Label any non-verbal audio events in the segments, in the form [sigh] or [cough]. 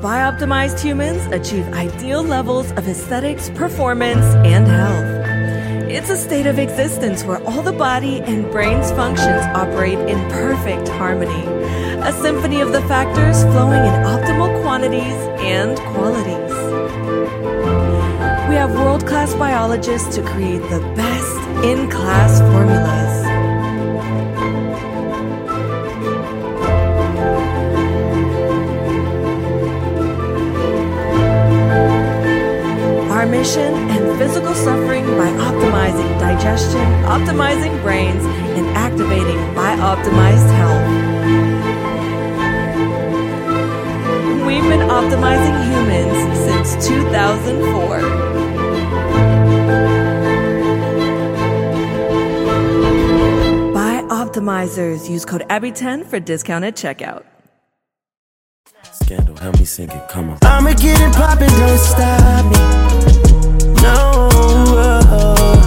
Bioptimized humans achieve ideal levels of aesthetics, performance, and health. It's a state of existence where all the body and brain's functions operate in perfect harmony. A symphony of the factors flowing in optimal quantities and qualities. We have world class biologists to create the best in class formulas. Our and physical suffering by optimizing digestion, optimizing brains, and activating by optimized health. We've been optimizing humans since 2004. BiOptimizers. Use code ABBY10 for discount at checkout. Scandal, help me sing it, come on. I'ma get it poppin', don't stop me.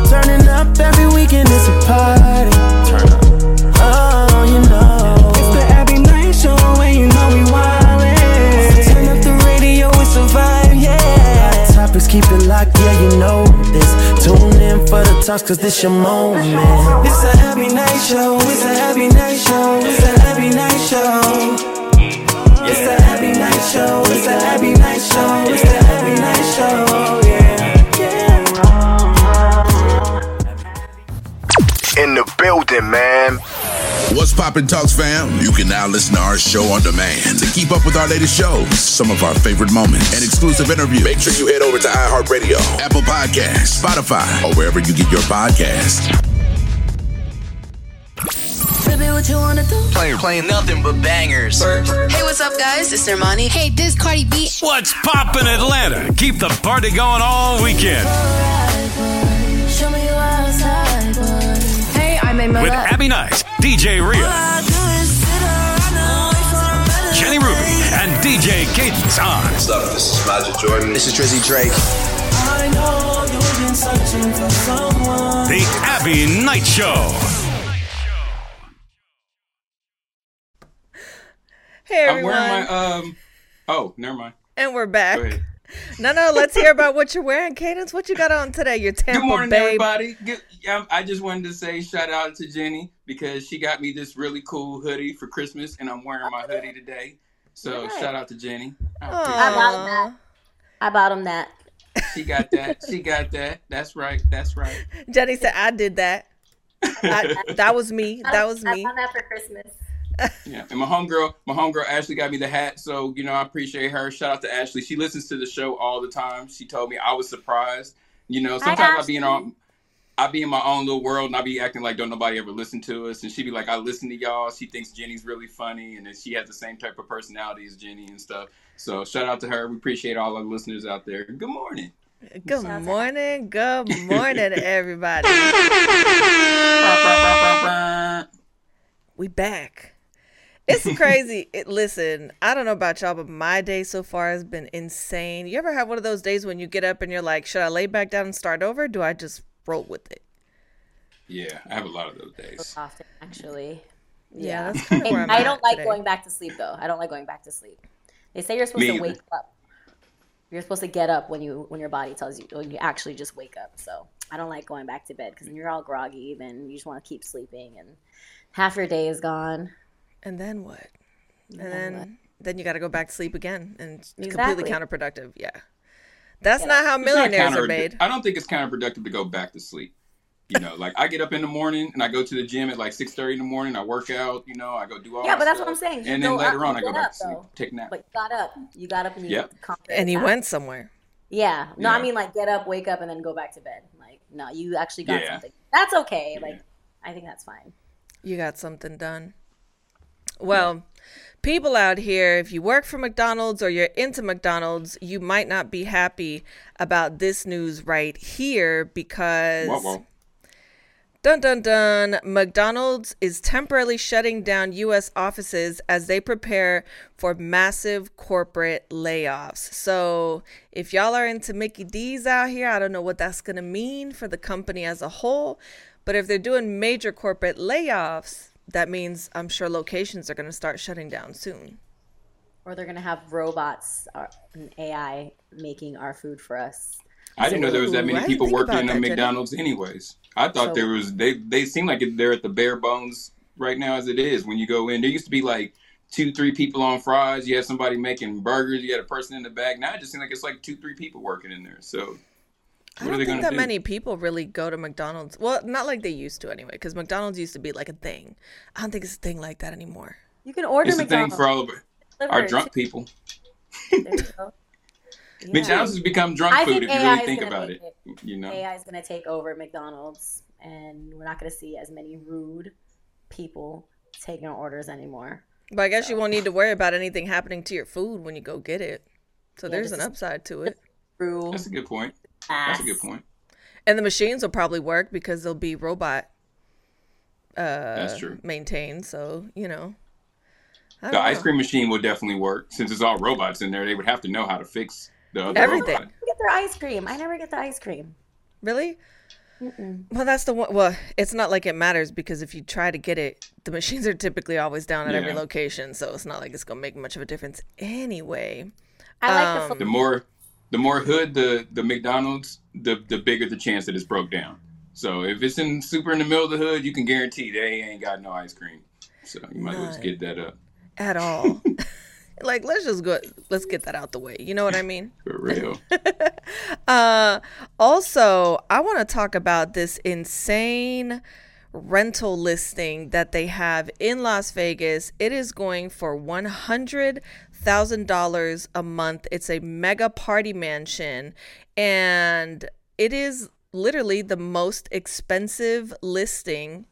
Turning up every weekend, it's a party. Oh, you know, it's the Night Show, and you know we wildin'. Turn up the radio, a yeah. Hot topics, keep it locked, yeah, you know this. Tune in for the talks, cause this your moment. It's the Abbie Knight Show, it's the Abbie Knight Show, What's poppin' Talks fam? You can now listen to our show on demand. To keep up with our latest shows, some of our favorite moments, and exclusive interviews, make sure you head over to iHeartRadio, Apple Podcasts, Spotify, or wherever you get your podcasts. Baby, what you wanna do? Playing, playing nothing but bangers. Hey, what's up, guys? It's Normani. Hey, this Cardi B. What's poppin' Atlanta? Keep the party going all weekend. With Abbie Knight, DJ Ria, Jenny Ruby, and DJ Cadence on. What's up? This is Magic Jordan. This is Drizzy Drake. I know you've been searching for someone. The Abbie Knight Show. Hey everyone. I'm everyone, wearing my um. Oh, never mind. and we're Go back. Ahead. No, no, let's hear about what you're wearing, Cadence. What you got on today? Your Tampa Good morning, Bay. everybody. Good, um, I just wanted to say shout out to Jenny because she got me this really cool hoodie for Christmas, and I'm wearing my hoodie today. So Right. shout out to Jenny. I I bought him that. I bought him that. She got that. She got that. That's right. That's right. Jenny said, "I did that. [laughs] I, that was me. That was me." I me." bought that for Christmas. Yeah, and my homegirl, my homegirl Ashley got me the hat, so you know I appreciate her. Shout out to Ashley. She listens to the show all the time. She told me I was surprised. You know, Hi, sometimes I be in Ashley. all, I be in my own little world, and I be acting like don't nobody ever listen to us, and she be like, I listen to y'all. She thinks Jenny's really funny, and then she has the same type of personality as Jenny and stuff. So shout out to her. We appreciate all our listeners out there. Good morning. Good morning. Good morning, [laughs] everybody. we back. It's [laughs] crazy. It, listen, I don't know about y'all, but my day so far has been insane. You ever have one of those days when you get up and you're like, should I lay back down and start over? Or do I just roll with it? Yeah, I have a lot of those days. Often, actually. Yeah, that's kinda where I'm I don't like today. going back to sleep though. I don't like going back to sleep. They say you're supposed Me to either. wake up. You're supposed to get up when you when your body tells you when you actually just wake up. So I don't like going back to bed because you're all groggy. Then you just want to keep sleeping, and half your day is gone. And then what? And then then what? then you got to go back to sleep again, and it's Exactly. completely counterproductive. Yeah, that's Yeah. not how It's not millionaires counter- are made. I don't think it's counterproductive to go back to sleep. You know, like I get up in the morning and I go to the gym at like six thirty in the morning. I work out. You know, I go do all. Yeah, my but that's stuff, what I'm saying. You And then go later up, on, I go back up, to sleep, though. take a nap. But you got up. You got up and you Yep. And he that. went somewhere. Yeah. No, I mean like get up, wake up, and then go back to bed. Like no, you actually got Yeah. something. That's okay. Like I think that's fine. You got something done. Well, people out here, if you work for McDonald's or you're into McDonald's, you might not be happy about this news right here because. Whoa, whoa. Dun dun dun. McDonald's is temporarily shutting down U.S. offices as they prepare for massive corporate layoffs. So, if y'all are into Mickey D's out here, I don't know what that's going to mean for the company as a whole. But if they're doing major corporate layoffs, that means I'm sure locations are going to start shutting down soon. or they're gonna have robots uh, or an AI making our food for us. I didn't know there was that many didn't people working about in a that, McDonald's, anyways. I thought So- there was they they seem like they're at the bare bones right now as it is. When you go in, there used to be like two, three people on fries. You had somebody making burgers. You had a person in the back. Now it just seems like it's like two, three people working in there. So I what are don't think that do? many people really go to McDonald's. Well, not like they used to anyway, because McDonald's used to be like a thing. I don't think it's a thing like that anymore. You can order It's a thing McDonald's. for all of our drunk people. There you go. [laughs] Yeah. McDonald's has become drunk I food think if you AI really think about it. it. You know, AI is going to take over McDonald's, and we're not going to see as many rude people taking orders anymore. But I guess you won't need to worry about anything happening to your food when you go get it. So Yeah, there's this an upside to it. True. that's a good point. That's a good point. And the machines will probably work because they'll be robot That's true. maintained. So, you know. The don't ice cream machine will definitely work since it's all robots in there. They would have to know how to fix the other Everything. robot. Get their ice cream. I never get the ice cream. Really? Well, that's the one. Well, it's not like it matters because if you try to get it, the machines are typically always down at every location. So it's not like it's going to make much of a difference anyway. I like Um, the The more, the more hood the the McDonald's, the the bigger the chance that it's broke down. So if it's in super in the middle of the hood, you can guarantee they ain't got no ice cream. So you might as well just get that up At all. [laughs] [laughs] like, let's just go. Let's get that out the way. You know what I mean? [laughs] for real. Uh, also, I want to talk about this insane rental listing that they have in Las Vegas. It is going for one hundred thousand dollars a month. It's a mega party mansion, and it is literally the most expensive listing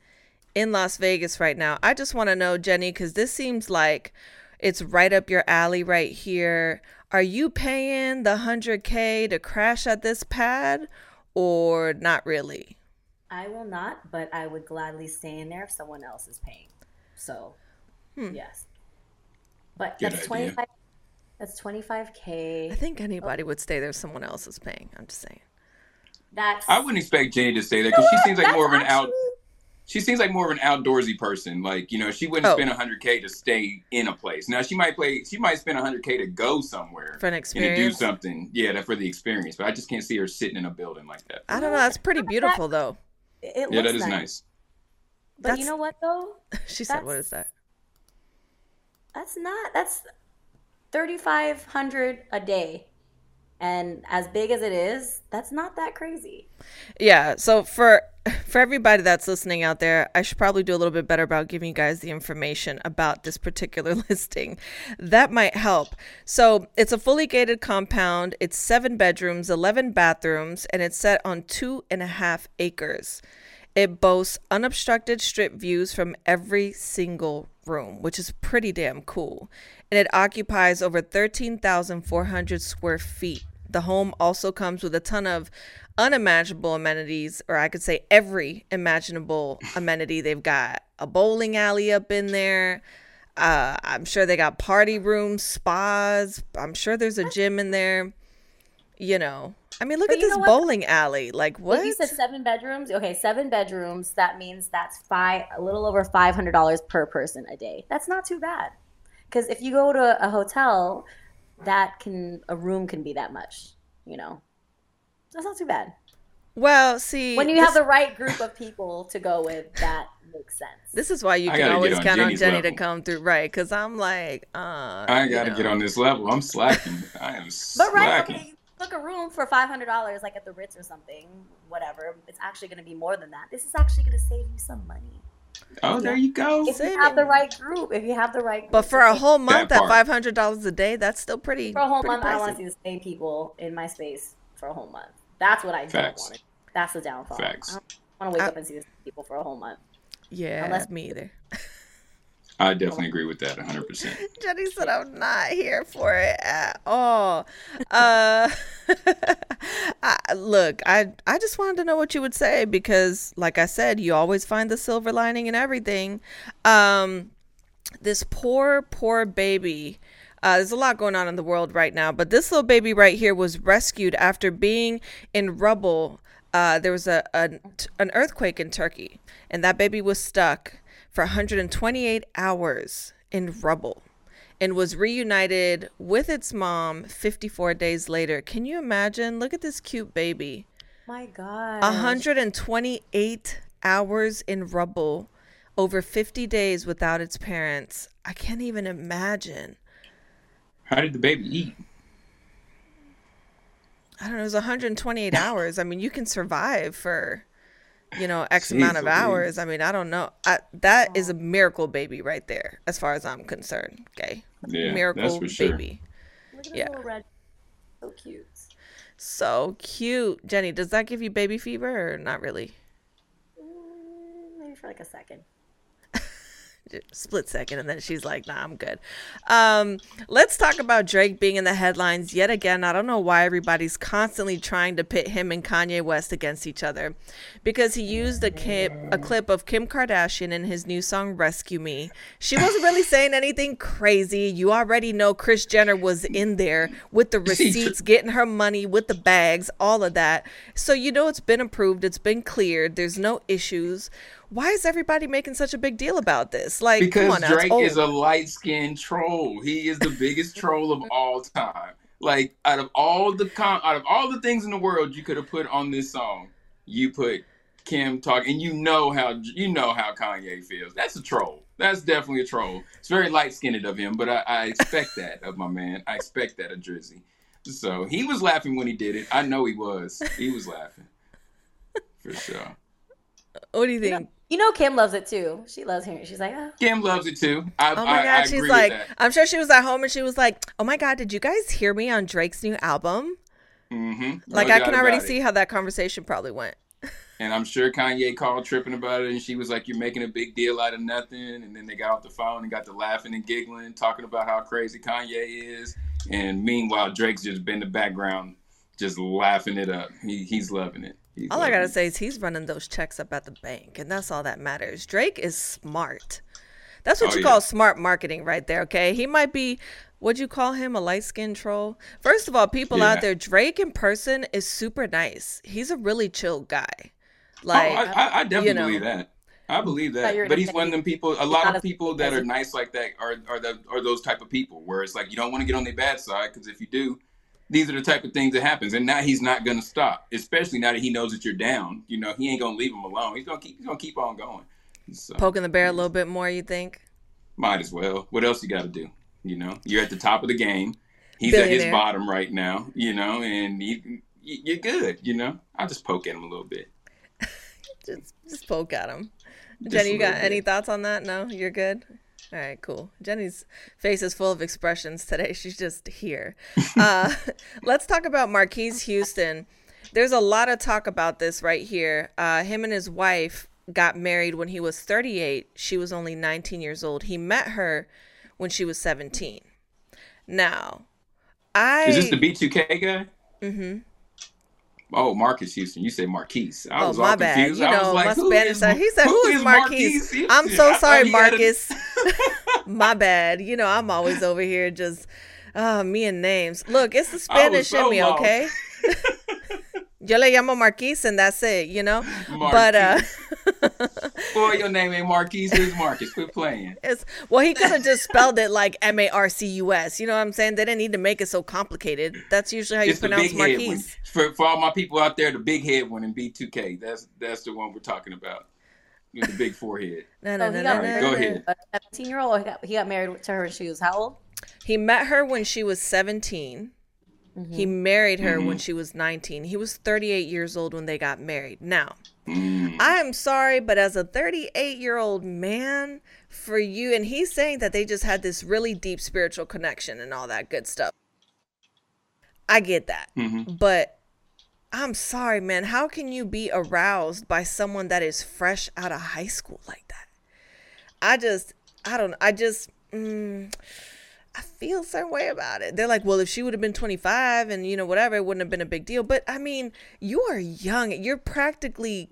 in Las Vegas right now. I just want to know, Jenny, because this seems like it's right up your alley right here. Are you paying the 100K to crash at this pad or not really? I will not, but I would gladly stay in there if someone else is paying. So, Hmm. yes. But Good that's 25 That's 25k. I think anybody would stay there if someone else is paying. I'm just saying. That's I wouldn't expect Jenny to stay there because she seems like That's more of an out. actually- She seems like more of an outdoorsy person. Like you know, she wouldn't Oh. spend 100k to stay in a place. Now she might play. She might spend 100k to go somewhere For an experience and to do something. Yeah, that for the experience. But I just can't see her sitting in a building like that. I don't know. That's pretty beautiful, though. It Yeah, looks that is nice. But That's- you know what though? [laughs] She said, "What is that?" That's not. That's thirty five hundred a day, and as big as it is, that's not that crazy. Yeah. So for for everybody that's listening out there, I should probably do a little bit better about giving you guys the information about this particular [laughs] listing. That might help. So it's a fully gated compound. It's seven bedrooms, eleven bathrooms, and it's set on two and a half acres. It boasts unobstructed strip views from every single room, which is pretty damn cool. And it occupies over 13,400 square feet. The home also comes with a ton of unimaginable amenities, or I could say every imaginable amenity. They've got a bowling alley up in there. Uh, I'm sure they got party rooms, spas. I'm sure there's a gym in there. You know, I mean, look But at this bowling alley. Like, what? If you said seven bedrooms, okay, seven bedrooms. That means that's five, a little over five hundred dollars per person a day. That's not too bad. Because if you go to a hotel, that can a room can be that much. You know, that's not too bad. Well, see, When you this, have the right group of people to go with, that makes sense. this is why you can always on count on Jenny's Jenny to come through, right? Because I'm like, uh, I gotta know. get on this level. I'm slacking. I am But right, slacking. okay, you book a room for five hundred dollars, like at the Ritz or something, whatever. It's actually going to be more than that. This is actually going to save you some money Oh, there you go. if you have the right group. If you have the right. But for a whole month at five hundred dollars a day, that's still pretty. for a whole pretty month, I want to see the same people in my space for a whole month. That's what I don't Facts. want. That's the downfall. Facts. I don't want to wake I- up and see the same people for a whole month. Yeah, Unless- me either. [laughs] I definitely agree with that 100. percent [laughs] Jenny said I'm not here for it at all. Uh, [laughs] I, look, I I just wanted to know what you would say because, like I said, you always find the silver lining in everything. Um, this poor, poor baby. Uh, there's a lot going on in the world right now, but this little baby right here was rescued after being in rubble. Uh, there was a, a an earthquake in Turkey, and that baby was stuck for 128 hours in rubble. and was reunited with its mom 54 days later. Can you imagine? Look at this cute baby. My God. 128 hours in rubble, over 50 days without its parents. I can't even imagine. How did the baby eat? I don't know, it was 128 hours. I mean, you can survive for, you know, X Jeez amount of Louise. hours. I mean, I don't know. I, that is a miracle baby right there, as far as I'm concerned. Okay. Yeah, miracle that's for sure. baby. Look at Yeah. little red. So cute. So cute. Jenny, does that give you baby fever or not really? Mm, Maybe for like a second. Split second and then she's like nah i'm good. Um let's talk about drake being in the headlines yet again. I don't know why everybody's constantly trying to pit him and kanye west against each other because he used a clip a clip of kim kardashian in his new song rescue me. She wasn't really [laughs] saying anything crazy. You already know kris jenner was in there with the [laughs] receipts getting her money with the bags all of that. So you know it's been approved. It's been cleared. There's no issues why is everybody making such a big deal about this? Like, come Because on now, Drake is a light skinned troll. He is the biggest troll of all time. Like out of all the com- out of all the things in the world you could have put on this song, you put Kim talk, and you know how you know how Kanye feels. That's a troll. That's definitely a troll. It's very light skinned of him, but I, I expect that of my man. I expect that of Drizzy. So he was laughing when he did it. I know he was. He was laughing for sure. what do you think? You know Kim loves it too. She loves hearing it. She's like, oh. Kim loves it too. I, oh my I, god, I she's like, I'm sure she was at home and she was like, "Oh my god, did you guys hear me on Drake's new album?" Mm-hmm. Like, No I can already it. see how that conversation probably went. [laughs] And I'm sure Kanye called tripping about it, and she was like, "You're making a big deal out of nothing." And then they got off the phone and got to laughing and giggling, talking about how crazy Kanye is. And meanwhile, Drake's just been in the background, just laughing it up. He, he's loving it. He's All I gotta say is he's running those checks up at the bank, and that's all that matters. Drake is smart. That's what Oh, you yeah. call smart marketing right there, okay? He might be, would you call him a light skinned troll? First of all, people Yeah. out there, Drake in person is super nice. He's a really chill guy. Oh, Like, I, I, I definitely you know. believe that. I believe thought you were that. But he's one of them people. A lot of people that are nice like that are are the, are those type of people where it's like you don't want to get on their bad side because if you do, these are the type of things that happens. And now he's not gonna stop, especially now that he knows that you're down. You know, he ain't gonna leave him alone. He's gonna keep he's gonna keep on going. So, poking the bear a little bit more, you think? might as well. What else you got to do? You know, you're at the top of the game. He's at his bottom right now. You know, and you, you're good. You know, I'll just poke at him a little bit. [laughs] Just, just poke at him. Just Jenny, you got little any thoughts on that? No, you're good. All right, cool. Jenny's face is full of expressions today. She's just here. [laughs] Uh, let's talk about Marques Houston. There's a lot of talk about this right here. Uh, him and his wife got married when he was 38. She was only 19 years old. He met her when she was 17. Now, I Is this the B2K guy? Mm-hmm. Oh, Marcus Houston. You say Marquise. I Oh, was my all bad. confused. You I was know, like, my Spanish is- He said, "Who is Marquise?" Houston? I'm so sorry, [laughs] Marcus. [laughs] my bad. You know, I'm always over here just, uh, me and names. Look, it's the Spanish so in me, okay? [laughs] Yo le llamo Marquise, and that's it. You know, but uh, [laughs] Boy, your name ain't Marquise. It's Marcus. Quit playing. it's well, he could have just spelled it like M A R C U S. You know what I'm saying? They didn't need to make it so complicated. That's usually how you It's the pronounce big head one. Marquise. For, for all my people out there, the big head one in B2K. That's that's the one we're talking about. With the big forehead. [laughs] No, no, Oh, no, he no, got no. Go ahead. a 17 year old. He got, he got married to her when she was how old? He met her when she was 17. He mm-hmm. married her when mm-hmm. she was 19. He was 38 years old when they got married. Now, mm. I'm sorry, but as a 38 year old man, for you, and he's saying that they just had this really deep spiritual connection and all that good stuff. I get that. Mm-hmm. But I'm sorry, man. How can you be aroused by someone that is fresh out of high school like that? I just, I don't, know. I just, mm, I feel a certain way about it. They're like, well, if she would have been 25 and, you know, whatever, it wouldn't have been a big deal. But I mean, you are young. You're practically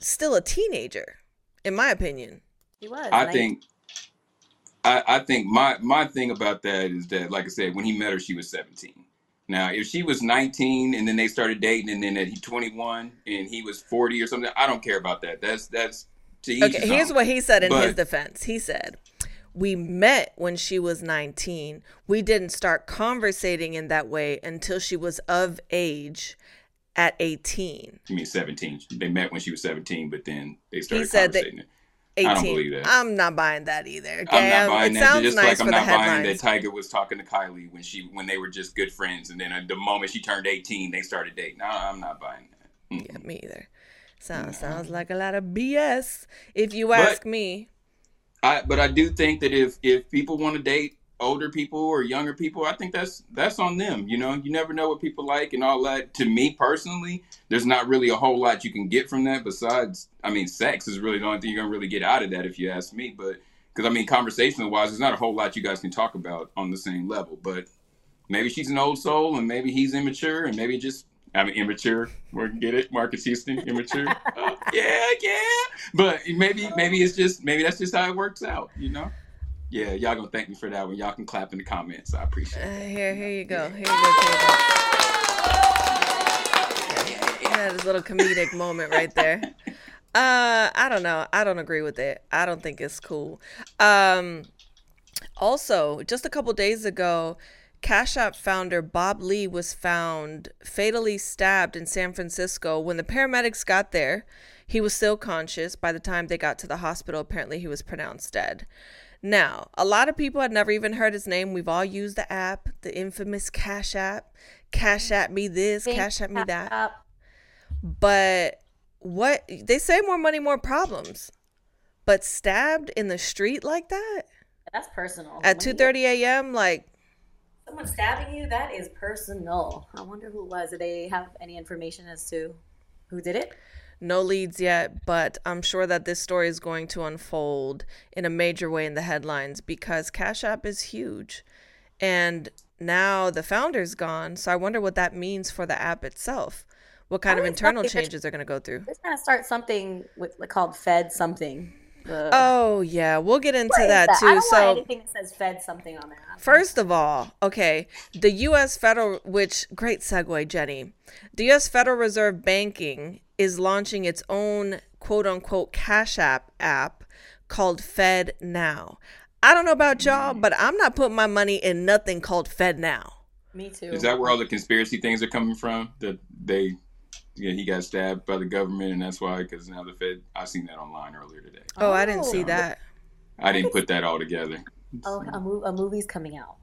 still a teenager, in my opinion. He was. I nice. think I, I think my my thing about that is that like I said, when he met her, she was 17. Now, if she was 19 and then they started dating and then at he 21 and he was 40 or something, I don't care about that. That's that's to each Okay, here's own. what he said in his defense. He said, we met when she was 19. We didn't start conversating in that way until she was of age at 18. You mean 17? They met when she was 17, but then they started He said that conversating. 18. I don't believe that. I'm not buying that either. Okay, I'm not buying it that. sounds Just nice like I'm not buying that. Tyga was talking to Kylie when she when they were just good friends, and then uh, the moment she turned 18, they started dating. No, I'm not buying that. Mm. Yeah, me either. Sounds sounds like a lot of BS, if you But- ask me. I but I do think that if if people want to date older people or younger people, I think that's that's on them. You know, you never know what people like and all that. To me personally, there's not really a whole lot you can get from that besides, I mean, sex is really the only thing you're gonna really get out of that if you ask me. But because I mean, conversational wise, there's not a whole lot you guys can talk about on the same level. But maybe she's an old soul and maybe he's immature and maybe just I mean immature. We get it, Marcus Houston, immature. Uh, [laughs] yeah, yeah. But maybe maybe it's just maybe that's just how it works out, you know? Yeah, y'all gonna thank me for that one. Y'all can clap in the comments. I appreciate Uh, it. here, here you go. Here you go. Here you. Yeah, this little comedic moment right there. [laughs] Uh, I don't know. I don't agree with it. I don't think it's cool. Um, also, just a couple days ago, Cash App founder Bob Lee was found fatally stabbed in San Francisco. When the paramedics got there, he was still conscious. By the time they got to the hospital, apparently he was pronounced dead. Now, a lot of people had never even heard his name. We've all used the app, the infamous Cash App. Cash App me this, Cash App me that. But what they say more money, more problems. But stabbed in the street like that That's personal. at When two you- thirty a.m. Like Someone stabbing you, that is personal. I wonder who it was. Do they have any information as to who did it? no leads yet, but I'm sure that this story is going to unfold in a major way in the headlines because Cash App is huge. And now the founder's gone, so I wonder what that means for the app itself. What kind of internal changes they're going to go through. They're trying to start something with called Fed something. Oh, yeah, we'll get into what is that I too. don't So want anything that says Fed something on there. First of all, okay, the U.S. Federal, which great segue, Jenny. The U.S. Federal Reserve Banking is launching its own quote unquote Cash App app called FedNow. I don't know about y'all, mm. but I'm not putting my money in nothing called FedNow. Me too. Is that where all the conspiracy things are coming from? That they, yeah, he got stabbed by the government, and that's why. Because now the Fed, I seen that online earlier today. Oh, I didn't see oh. that. I didn't put that all together. Oh, a, mo- a movie's coming out.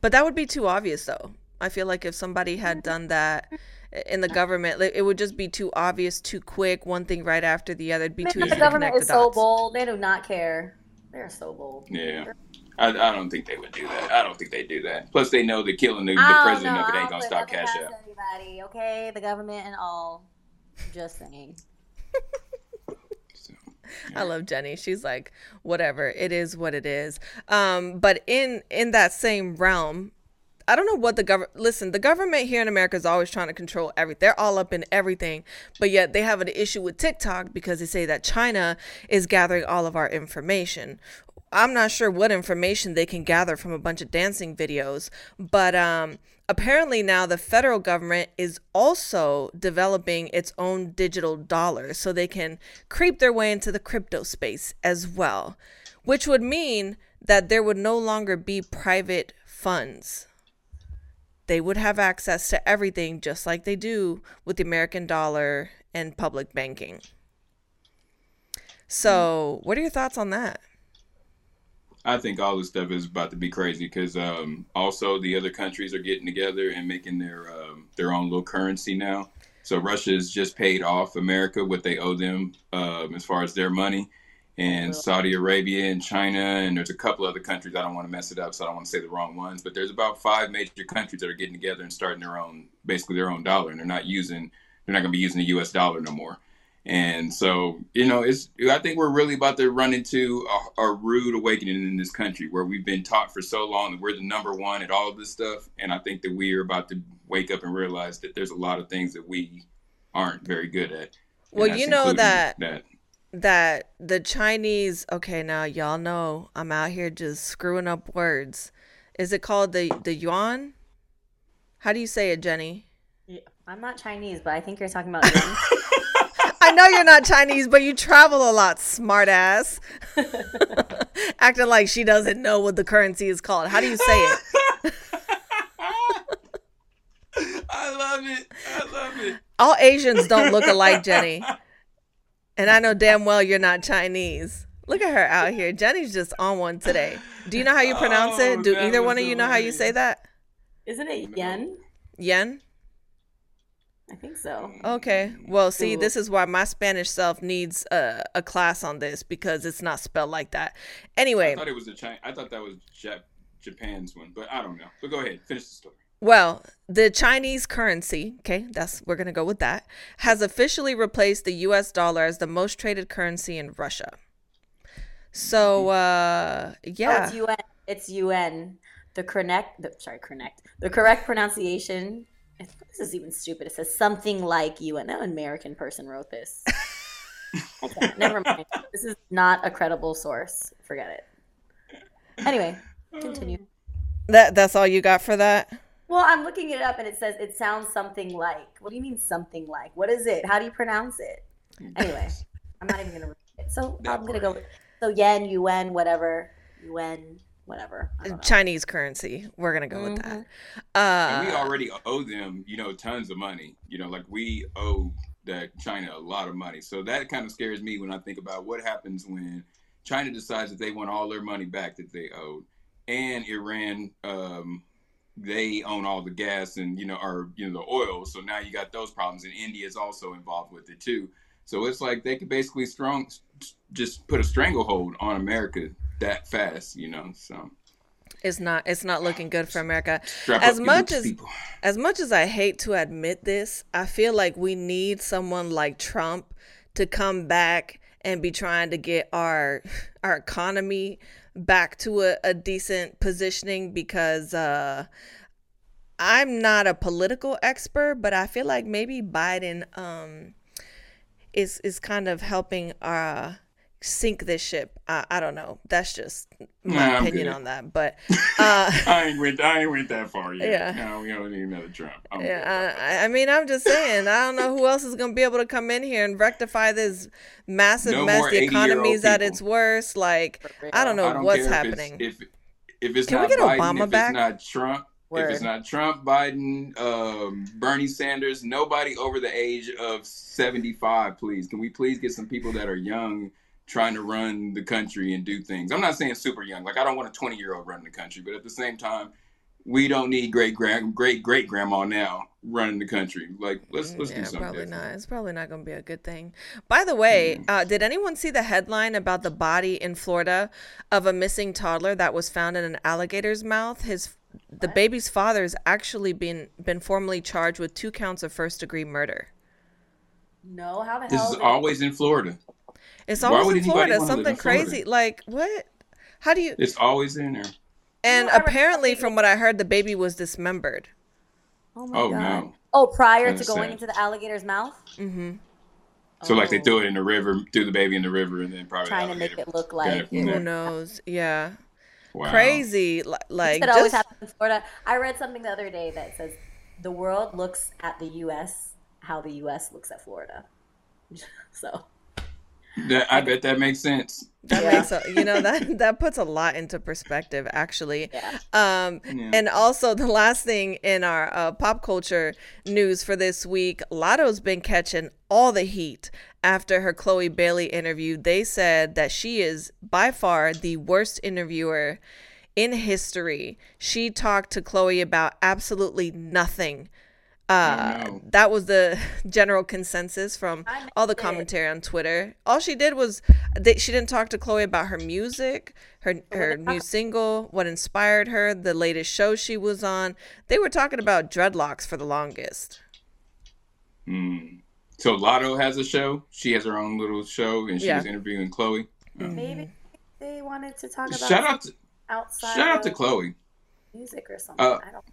But that would be too obvious, though. I feel like if somebody had done that in the government, it would just be too obvious, too quick, one thing right after the other. It'd be too Man, easy the to government connect is the so bold. They do not care. They're so bold. Yeah. I, I don't think they would do that. I don't think they do that. Plus, they know that killing the, the president know. of it ain't gonna stop Cash past App. Anybody, okay? The government and all. Just saying. [laughs] I love Jenny. She's like, whatever, it is what it is. Um, but in in that same realm, I don't know what the government. Listen, the government here in America is always trying to control everything. They're all up in everything, but yet they have an issue with TikTok because they say that China is gathering all of our information. I'm not sure what information they can gather from a bunch of dancing videos, but um, apparently now the federal government is also developing its own digital dollar so they can creep their way into the crypto space as well, which would mean that there would no longer be private funds. They would have access to everything just like they do with the American dollar and public banking. So, what are your thoughts on that? I think all this stuff is about to be crazy because um, also the other countries are getting together and making their um, their own little currency now. So Russia's just paid off America what they owe them um, as far as their money, and Saudi Arabia and China and there's a couple other countries. I don't want to mess it up, so I don't want to say the wrong ones. But there's about five major countries that are getting together and starting their own, basically their own dollar, and they're not using they're not going to be using the U.S. dollar no more. And so, you know, it's I think we're really about to run into a, a rude awakening in this country where we've been taught for so long that we're the number one at all of this stuff. And I think that we are about to wake up and realize that there's a lot of things that we aren't very good at. Well, you know that that that the Chinese okay now y'all know I'm out here just screwing up words. Is it called the the yuan? How do you say it, Jenny? Yeah. I'm not Chinese, but I think you're talking about. Yen. [laughs] I know you're not Chinese, but you travel a lot, smartass. [laughs] Acting like she doesn't know what the currency is called. How do you say it? [laughs] I love it. I love it. All Asians don't look alike, [laughs] Jenny. And I know damn well you're not Chinese. Look at her out here. Jenny's just on one today. Do you know how you pronounce Oh, it? Do either one of you know how you say that? Isn't it yen? Yen? I think so. Okay. Well, see, this is why my Spanish self needs a, a class on this because it's not spelled like that. Anyway, I thought it was a China. I thought that was Jap- Japan's one, but I don't know. But go ahead, finish the story. Well, the Chinese currency, okay, that's we're gonna go with that, has officially replaced the U.S. dollar as the most traded currency in Russia. So, uh, Oh, it's yeah, UN. It's UN. The correct, the, sorry, correct. The correct pronunciation. I think This is even stupid. It says something like UN. No American person wrote this. [laughs] okay, never mind. This is not a credible source. Forget it. Anyway, continue. that that's all you got for that. Well, I'm looking it up and it says it sounds something like. What do you mean something like? What is it? How do you pronounce it? Anyway, I'm not even gonna read it. So I'm gonna go. So yen, UN, whatever, UN, whatever. I don't know. Chinese currency. We're gonna go with that. And we Uh, already owe them, you know, tons of money. You know, like we owe that China a lot of money. So that kind of scares me when I think about what happens when China decides that they want all their money back that they owed, and Iran, um, they own all the gas and you know, or you know, the oil. So now you got those problems, and India is also involved with it too. So it's like they could basically strong, just put a stranglehold on America that fast, you know. So it's not it's not looking good for America. strap As much as people. as much as I hate to admit this, I feel like we need someone like Trump to come back and be trying to get our our economy back to a, a decent positioning because uh I'm not a political expert, but I feel like maybe Biden um is is kind of helping uh sink this ship. I, I don't know. That's just my Nah, opinion on that. But [laughs] uh I ain't went. I ain't went that far yet. Yeah. No, we don't need another Trump. I'm. Yeah, I, I mean, I'm just saying. I don't know who else is gonna be able to come in here and rectify this massive No mess. The 80-year-old economy's at its worst. Like, I don't know I don't what's happening. If it's, if, if it's Can we not get Biden, Obama if back? it's not Trump, if it's not Trump, Biden, um, Bernie Sanders, nobody over the age of 75, please. Can we please get some people that are young trying to run the country and do things? I'm not saying super young. Like I don't want a 20 year old running the country, but at the same time, we don't need great grand great great grandma now running the country. Like let's let's do yeah, something probably different. not. It's probably not gonna be a good thing. By the way, uh, did anyone see the headline about the body in Florida of a missing toddler that was found in an alligator's mouth? His the baby's father's actually been been formally charged with two counts of first degree murder. No, how the hell? This is always in Florida. It's always in Florida. wanna in Something Florida? crazy. Like what? How do you? It's always in there. And No, I apparently, from what I heard, the baby was dismembered. Oh my Oh god. no. Oh, prior to going sad. into the alligator's mouth, hmm So like they Oh. threw it in the river, threw the baby in the river, and then probably trying to make it look like it from there. Who knows? Yeah, Wow. crazy. Li- Like It always happens in Florida. I read something the other day that says the world looks at the U.S. how the U.S. looks at Florida. [laughs] so That, I bet that makes sense. that Yeah. makes a, you know that that puts a lot into perspective, actually. yeah, Um, Yeah. and also the last thing in our uh, pop culture news for this week, Latto's been catching all the heat after her Chloe Bailey interview. They said that she is by far the worst interviewer in history. She talked to Chloe about absolutely nothing. Uh, no. that was the [laughs] general consensus from all the missed it. commentary on Twitter. All she did was they, she didn't talk to Chloe about her music, her her new single, what inspired her, the latest show she was on. They were talking about dreadlocks for the longest. Hmm. So Latto has a show. She has her own little show, and she Yeah. was interviewing Chloe. maybe they wanted to talk about Shout out to outside shout out to Chloe. music or something. Uh, I don't.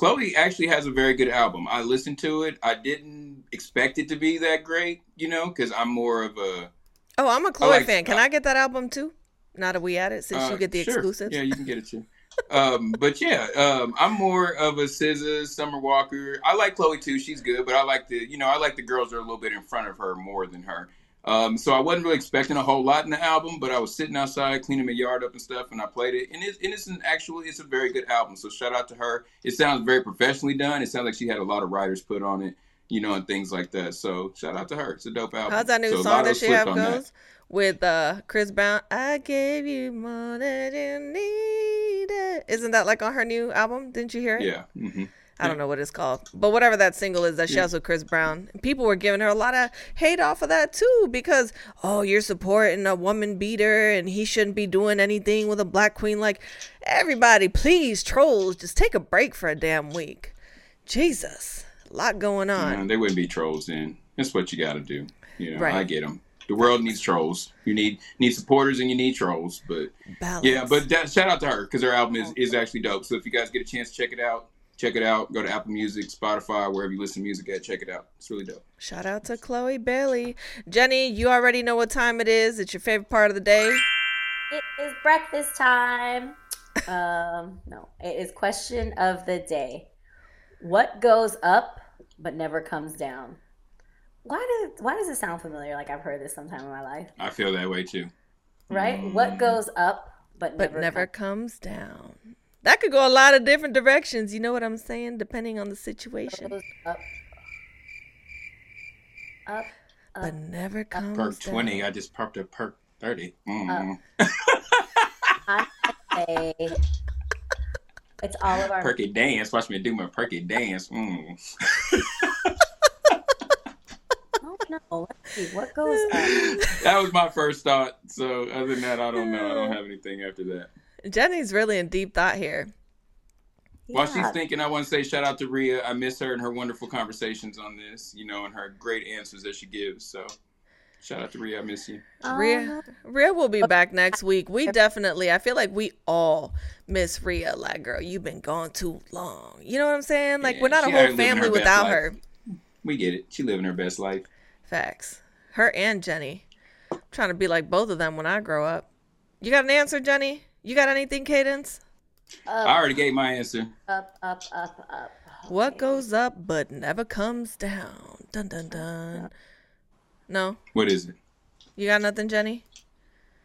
Chloe actually has a very good album. I listened to it. I didn't expect it to be that great, you know, because I'm more of a Oh, I'm a Chloe like- fan. Can I get that album too? Now that we at it, since Uh, you get the sure. exclusives. Yeah, you can get it too. um, but yeah, um, I'm more of a SZA, Summer Walker. I like Chloe too. She's good, but I like the you know I like the girls that are a little bit in front of her more than her. Um, so I wasn't really expecting a whole lot in the album, but I was sitting outside cleaning my yard up and stuff, and I played it, and, it, and it's an actually it's a very good album. So shout out to her. It sounds very professionally done. It sounds like she had a lot of writers put on it, you know, and things like that. So shout out to her. It's a dope album. How's that new So song that she have that. goes with uh Chris Brown? I gave you more than you needed. Isn't that like on her new album? Didn't you hear it? Yeah. hmm I don't know what it's called, but whatever that single is that she has with Chris Brown, people were giving her a lot of hate off of that too because oh, you're supporting a woman beater and he shouldn't be doing anything with a black queen. Like everybody, please, trolls, just take a break for a damn week. Jesus, a lot going on. They wouldn't be trolls then. That's what you got to do. You know, Right. I get them. The world needs trolls. You need need supporters and you need trolls. But Balance. yeah, but that, shout out to her because her album is, is actually dope. So if you guys get a chance, to check it out. Check it out. Go to Apple Music, Spotify, wherever you listen to music at. Check it out. It's really dope. Shout out to Chloe Bailey. Jenny, you already know what time it is. It's your favorite part of the day. It is breakfast time. Um, no, it is question of the day. What goes up but never comes down? Why does why does it sound familiar? Like I've heard this sometime in my life, I feel that way too. right? What goes up but But never, never comes comes down. That could go a lot of different directions. You know what I'm saying? Depending on the situation. goes up, up, But never comes Perk down. 20. I just perked a perk 30. Mm. [laughs] I say it's all of our Perky dance. Watch me do my perky dance. Mm. Oh no! Let's see what goes up. [laughs] That was my first thought. So other than that, I don't know. I don't have anything after that. Jenny's really in deep thought here. While she's thinking, I want to say shout out to Ria. I miss her and her wonderful conversations on this, you know, and her great answers that she gives. So shout out to Ria. I miss you. Oh, Ria, Ria will be back next week. We definitely, I feel like we all miss Ria. Like, girl, you've been gone too long. You know what I'm saying? Like, Yeah, we're not a whole out here living family her without life. her. We get it. She living her best life. Facts. Her and Jenny. I'm trying to be like both of them when I grow up. You got an answer, Jenny? You got anything, Cadence? I already gave my answer. Up, up, up, up. What goes up but never comes down? Dun dun dun. No, What is it? you got nothing, Jenny.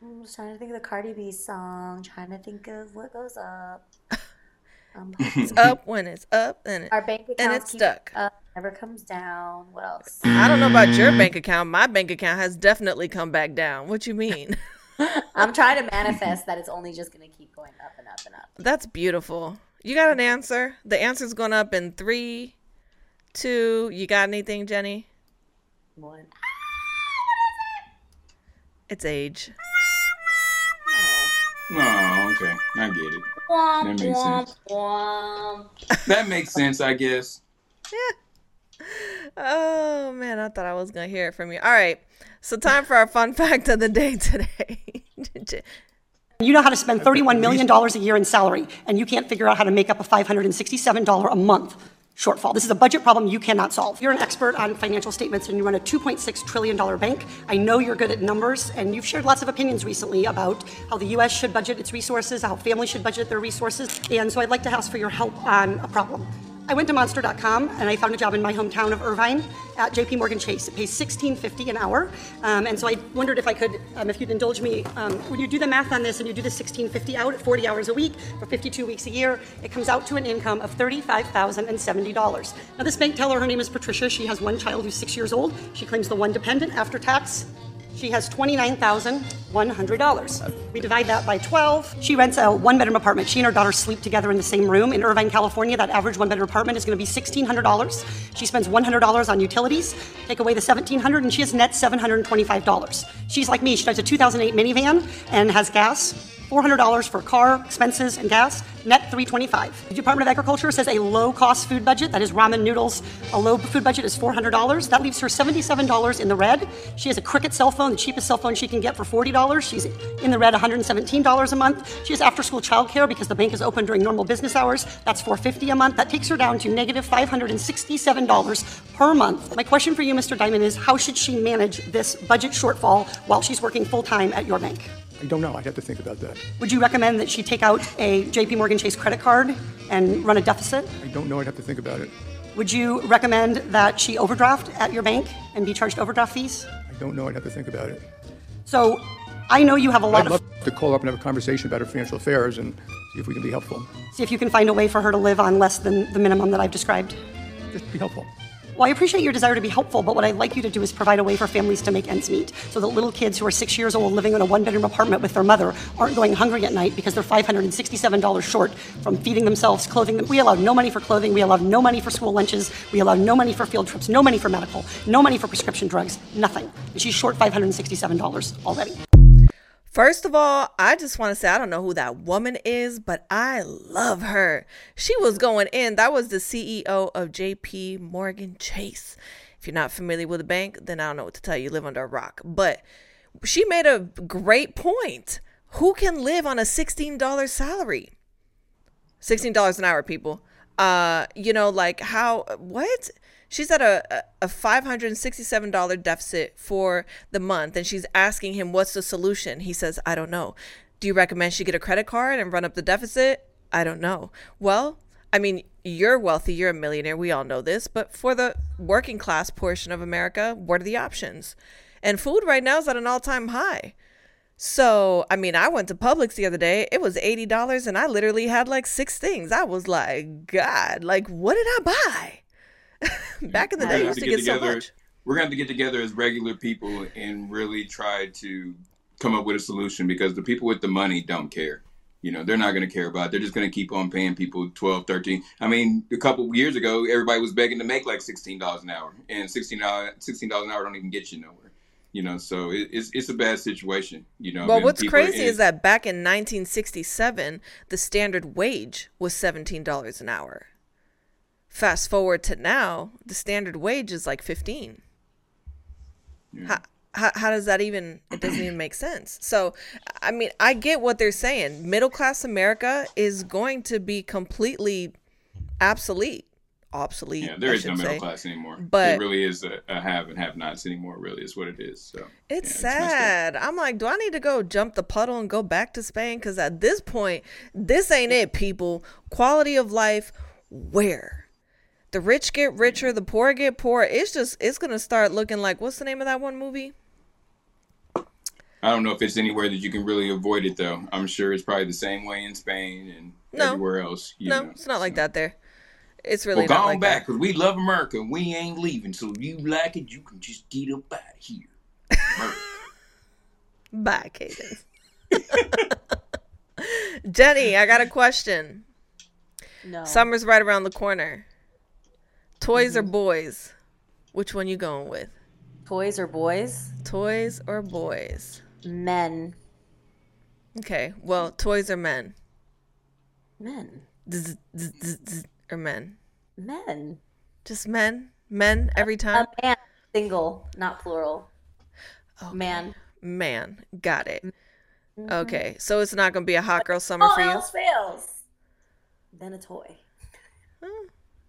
I'm just trying to think of the Cardi B song. Trying to think of what goes up. [laughs] Um, It's up when it's up and it, our bank account and it's stuck. Up, never comes down. What else? I don't know about your bank account. My bank account has definitely come back down. What you mean? [laughs] I'm trying to manifest that it's only just gonna keep going up and up and up. That's beautiful. You got an answer? The answer's going up in three, two. You got anything, Jenny? One. Ah, it? It's age. Oh, okay. I get it. That makes sense. That makes sense, I guess. Oh [laughs] man, I thought I was gonna hear it from you. All right, so time for our fun [laughs] fact of the day today. You know how to spend $31 million a year in salary, and you can't figure out how to make up a $567 a month shortfall. This is a budget problem you cannot solve. You're an expert on financial statements and you run a $2.6 trillion bank. I know you're good at numbers, and you've shared lots of opinions recently about how the U.S. should budget its resources, how families should budget their resources. And so I'd like to ask for your help on a problem. I went to monster.com and I found a job in my hometown of Irvine at JP Morgan Chase. It pays $16.50 an hour. Um, and so I wondered if I could, um, if you'd indulge me, um, when you do the math on this and you do the $16.50 out at 40 hours a week for 52 weeks a year, it comes out to an income of $35,070. Now, this bank teller, her name is Patricia. She has one child who's six years old. She claims the one dependent after tax. She has $29,100. We divide that by 12. She rents a one bedroom apartment. She and her daughter sleep together in the same room. In Irvine, California, that average one bedroom apartment is going to be $1,600. She spends $100 on utilities. Take away the 1,700 and she has net $725. She's like me. She drives a 2008 minivan and has gas. $400 for car, expenses, and gas, net 325. The Department of Agriculture says a low cost food budget, that is ramen noodles, a low food budget is $400. That leaves her $77 in the red. She has a Cricket cell phone, the cheapest cell phone she can get for $40. She's in the red $117 a month. She has after school childcare because the bank is open during normal business hours. That's 450 a month. That takes her down to negative $567 per month. My question for you, Mr. Dimon, is how should she manage this budget shortfall while she's working full time at your bank? I don't know. I'd have to think about that. Would you recommend that she take out a JP Morgan Chase credit card and run a deficit? I don't know. I'd have to think about it. Would you recommend that she overdraft at your bank and be charged overdraft fees? I don't know. I'd have to think about it. So I know you have a lot of I'd love to call up and have a conversation about her financial affairs and see if we can be helpful. See if you can find a way for her to live on less than the minimum that I've described. Just be helpful. Well, I appreciate your desire to be helpful, but what I'd like you to do is provide a way for families to make ends meet so that little kids who are six years old living in a one bedroom apartment with their mother aren't going hungry at night because they're $567 short from feeding themselves, clothing them. We allow no money for clothing. We allow no money for school lunches. We allow no money for field trips, no money for medical, no money for prescription drugs, nothing. And she's short $567 already. First of all, I just want to say I don't know who that woman is, but I love her. She was going in. That was the CEO of JP Morgan Chase. If you're not familiar with the bank, then I don't know what to tell you. You live under a rock. But she made a great point. Who can live on a $16 salary? $16 an hour, people. Uh, you know, like how what? She's at a, a $567 deficit for the month, and she's asking him, What's the solution? He says, I don't know. Do you recommend she get a credit card and run up the deficit? I don't know. Well, I mean, you're wealthy, you're a millionaire, we all know this, but for the working class portion of America, what are the options? And food right now is at an all time high. So, I mean, I went to Publix the other day. It was $80 and I literally had like six things. I was like, God, like, what did I buy? [laughs] Back in the day, I used to get, so much. We're going to have to get together as regular people and really try to come up with a solution because the people with the money don't care. You know, they're not going to care about it. They're just going to keep on paying people 12, 13. I mean, a couple years ago, everybody was begging to make like $16 an hour. And $16, uh, $16 an hour don't even get you nowhere. You know, so it, it's it's a bad situation. You know. Well, what's crazy is that back in 1967, the standard wage was $17 an hour. Fast forward to now, the standard wage is like 15. How, how, how does that even it doesn't even make sense so i mean i get what they're saying middle class america is going to be completely obsolete obsolete Yeah, there I is no middle say. class anymore. but it really is a, a have and have nots anymore. Really, is what it is. So It's yeah, sad. I'm like, do I need to go jump the puddle and go back to Spain? Because at this point, this ain't it, people. Quality of life, where? The rich get richer, the poor get poorer. It's just, it's going to start looking like, what's the name of that one movie? I don't know if it's anywhere that you can really avoid it though. I'm sure it's probably the same way in Spain and No. everywhere else. You no, know. it's not like that there. It's really well, go not on like back because we love America. and We ain't leaving, so if you like it, you can just get up out of here. [laughs] Bye, Cadence. [laughs] Jenny, I got a question. No. Summer's right around the corner. Toys or Mm-hmm. boys? Which one you going with? Toys or boys? Toys or boys? Men. Okay, well, toys or men? Men. Zzz, zzz, zzz, zzz, or men? Men. Just men? Men every time? A man. Single, not plural. Man. Man, got it. Mhm. Okay, so it's not gonna be a hot girl summer All for you. else fails. Then a toy.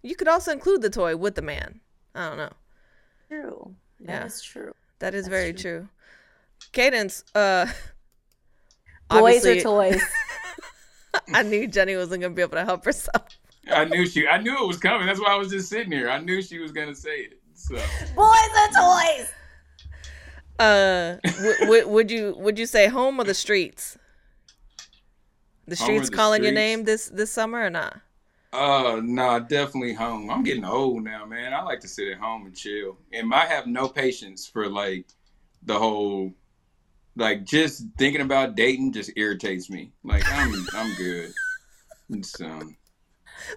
You could also include the toy with the man. I don't know. True. Yeah. That is true. That is very true. Cadence, uh [laughs] Boys or toys? [laughs] I knew Jenny wasn't gonna be able to help herself. I knew she. I knew it was coming. That's why I was just sitting here. I knew she was gonna say it. So Boys or toys? Uh, w- w- would you would you say home or the streets? The streets the calling your name this this summer or not? Uh, nah, definitely home. I'm getting old now, man. I like to sit at home and chill. And I have no patience for like the whole, like just thinking about dating just irritates me. Like I'm, I'm good. So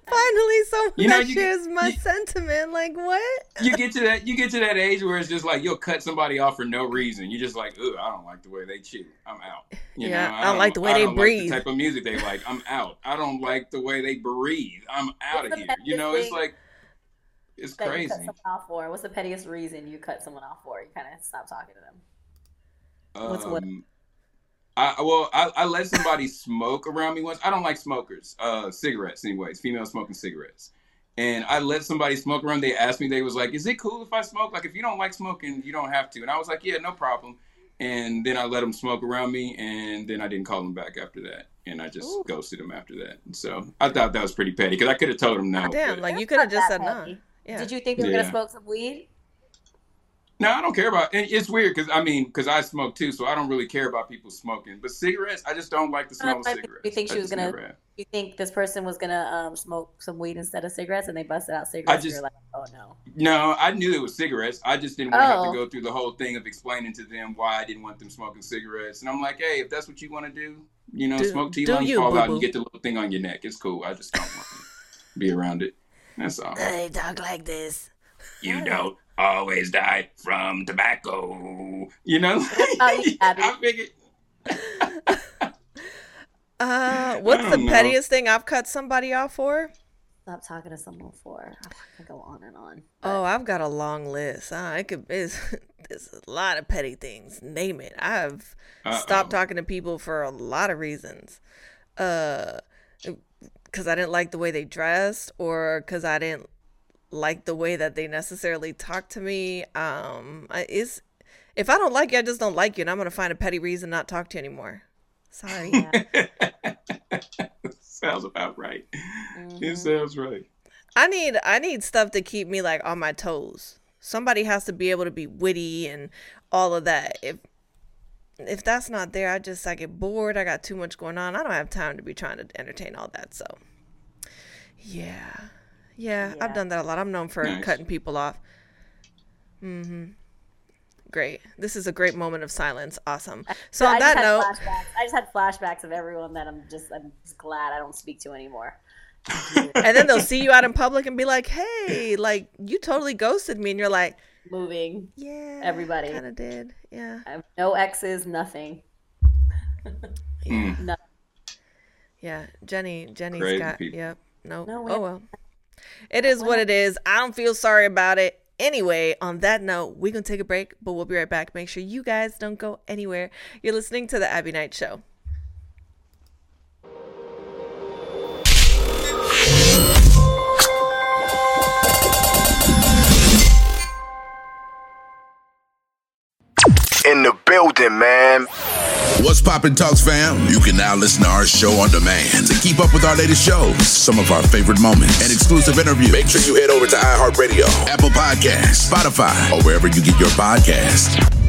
Finally, someone You know, that you- shares my sentiment. Like what? you get to that, you get to that age where it's just like you'll cut somebody off for no reason. You're just like, ugh, I don't like the way they chew. I'm out. You Yeah, know, I don't like the way they don't breathe. Like the type of music they like. I'm out. I don't like the way they breathe. I'm out of What's the here. You know, it's like it's that you crazy. cut someone off for? What's the pettiest reason you cut someone off for? You kind of stop talking to them. What's what? I well, I, I let somebody smoke around me once. I don't like smokers, uh, cigarettes, anyways. Female smoking cigarettes, and I let somebody smoke around. They asked me, they was like, "Is it cool if I smoke? Like, if you don't like smoking, you don't have to." And I was like, "Yeah, no problem." And then I let them smoke around me, and then I didn't call them back after that, and I just ghosted them after that. And so I thought that was pretty petty because I could have told them no. Damn, but- like you could have just said that no. Yeah. Did you think they were Yeah. gonna smoke some weed? No, I don't care about. And it's weird because I mean, because I smoke too, so I don't really care about people smoking. But cigarettes, I just don't like the smell of cigarettes. You think I she was gonna? You think this person was gonna um, smoke some weed instead of cigarettes, and they busted out cigarettes? I just- you're like, oh no. No, I knew it was cigarettes. I just didn't want to have Oh. to go through the whole thing of explaining to them why I didn't want them smoking cigarettes. And I'm like, hey, if that's what you want to do, you know, Do- smoke till do your lungs you, fall out boo-boo. and get the little thing on your neck. It's cool. I just don't want to [laughs] be around it. That's all. They talk like this. You don't always die from tobacco. You know? [laughs] you, [laughs] I figured. [laughs] Uh, what's the know. pettiest thing I've cut somebody off for? Stop talking to someone for. I could go on and on. Oh, I've got a long list. Uh, it could. It's, there's a lot of petty things. Name it. I've stopped talking to people for a lot of reasons. Uh, because I didn't like the way they dressed, or because I didn't like the way that they necessarily talk to me. Um, I- it's if I don't like you, I just don't like you, and I'm gonna find a petty reason not to talk to you anymore. Sorry. [laughs] sounds about right. Mm-hmm. It sounds right. I need I need stuff to keep me like on my toes. Somebody has to be able to be witty and all of that. If if that's not there, I just I get bored. I got too much going on. I don't have time to be trying to entertain all that. So, yeah, yeah, I've done that a lot. I'm known for Nice. cutting people off. Mm-hmm. Great. This is a great moment of silence. Awesome. So I on just that had note, flashbacks. I just had flashbacks of everyone that I'm just I'm just glad I don't speak to anymore. [laughs] and then they'll see you out in public and be like, "Hey, like you totally ghosted me," and you're like, Moving. Yeah. Everybody. Kind of did. Yeah. I have no exes, nothing. [laughs] No. Yeah, Jenny. Jenny's Crazy got. people. Yep. Nope. No, oh well. It is what it is. I don't feel sorry about it. Anyway, on that note, we're gonna take a break, but we'll be right back. Make sure you guys don't go anywhere. You're listening to the Abbie Knight Show. In the building, man. What's poppin' Talks fam? You can now listen to our show on demand. To keep up with our latest shows, some of our favorite moments, and exclusive interviews, make sure you head over to iHeartRadio, Apple Podcasts, Spotify, or wherever you get your podcasts.